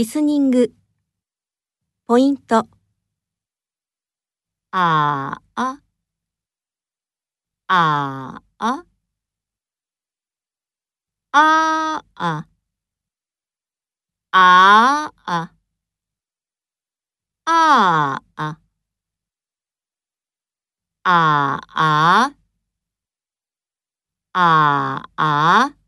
リスニング。ポイント。あーあ。あーあ。ああ。ああ。ああ。ああ。ああ。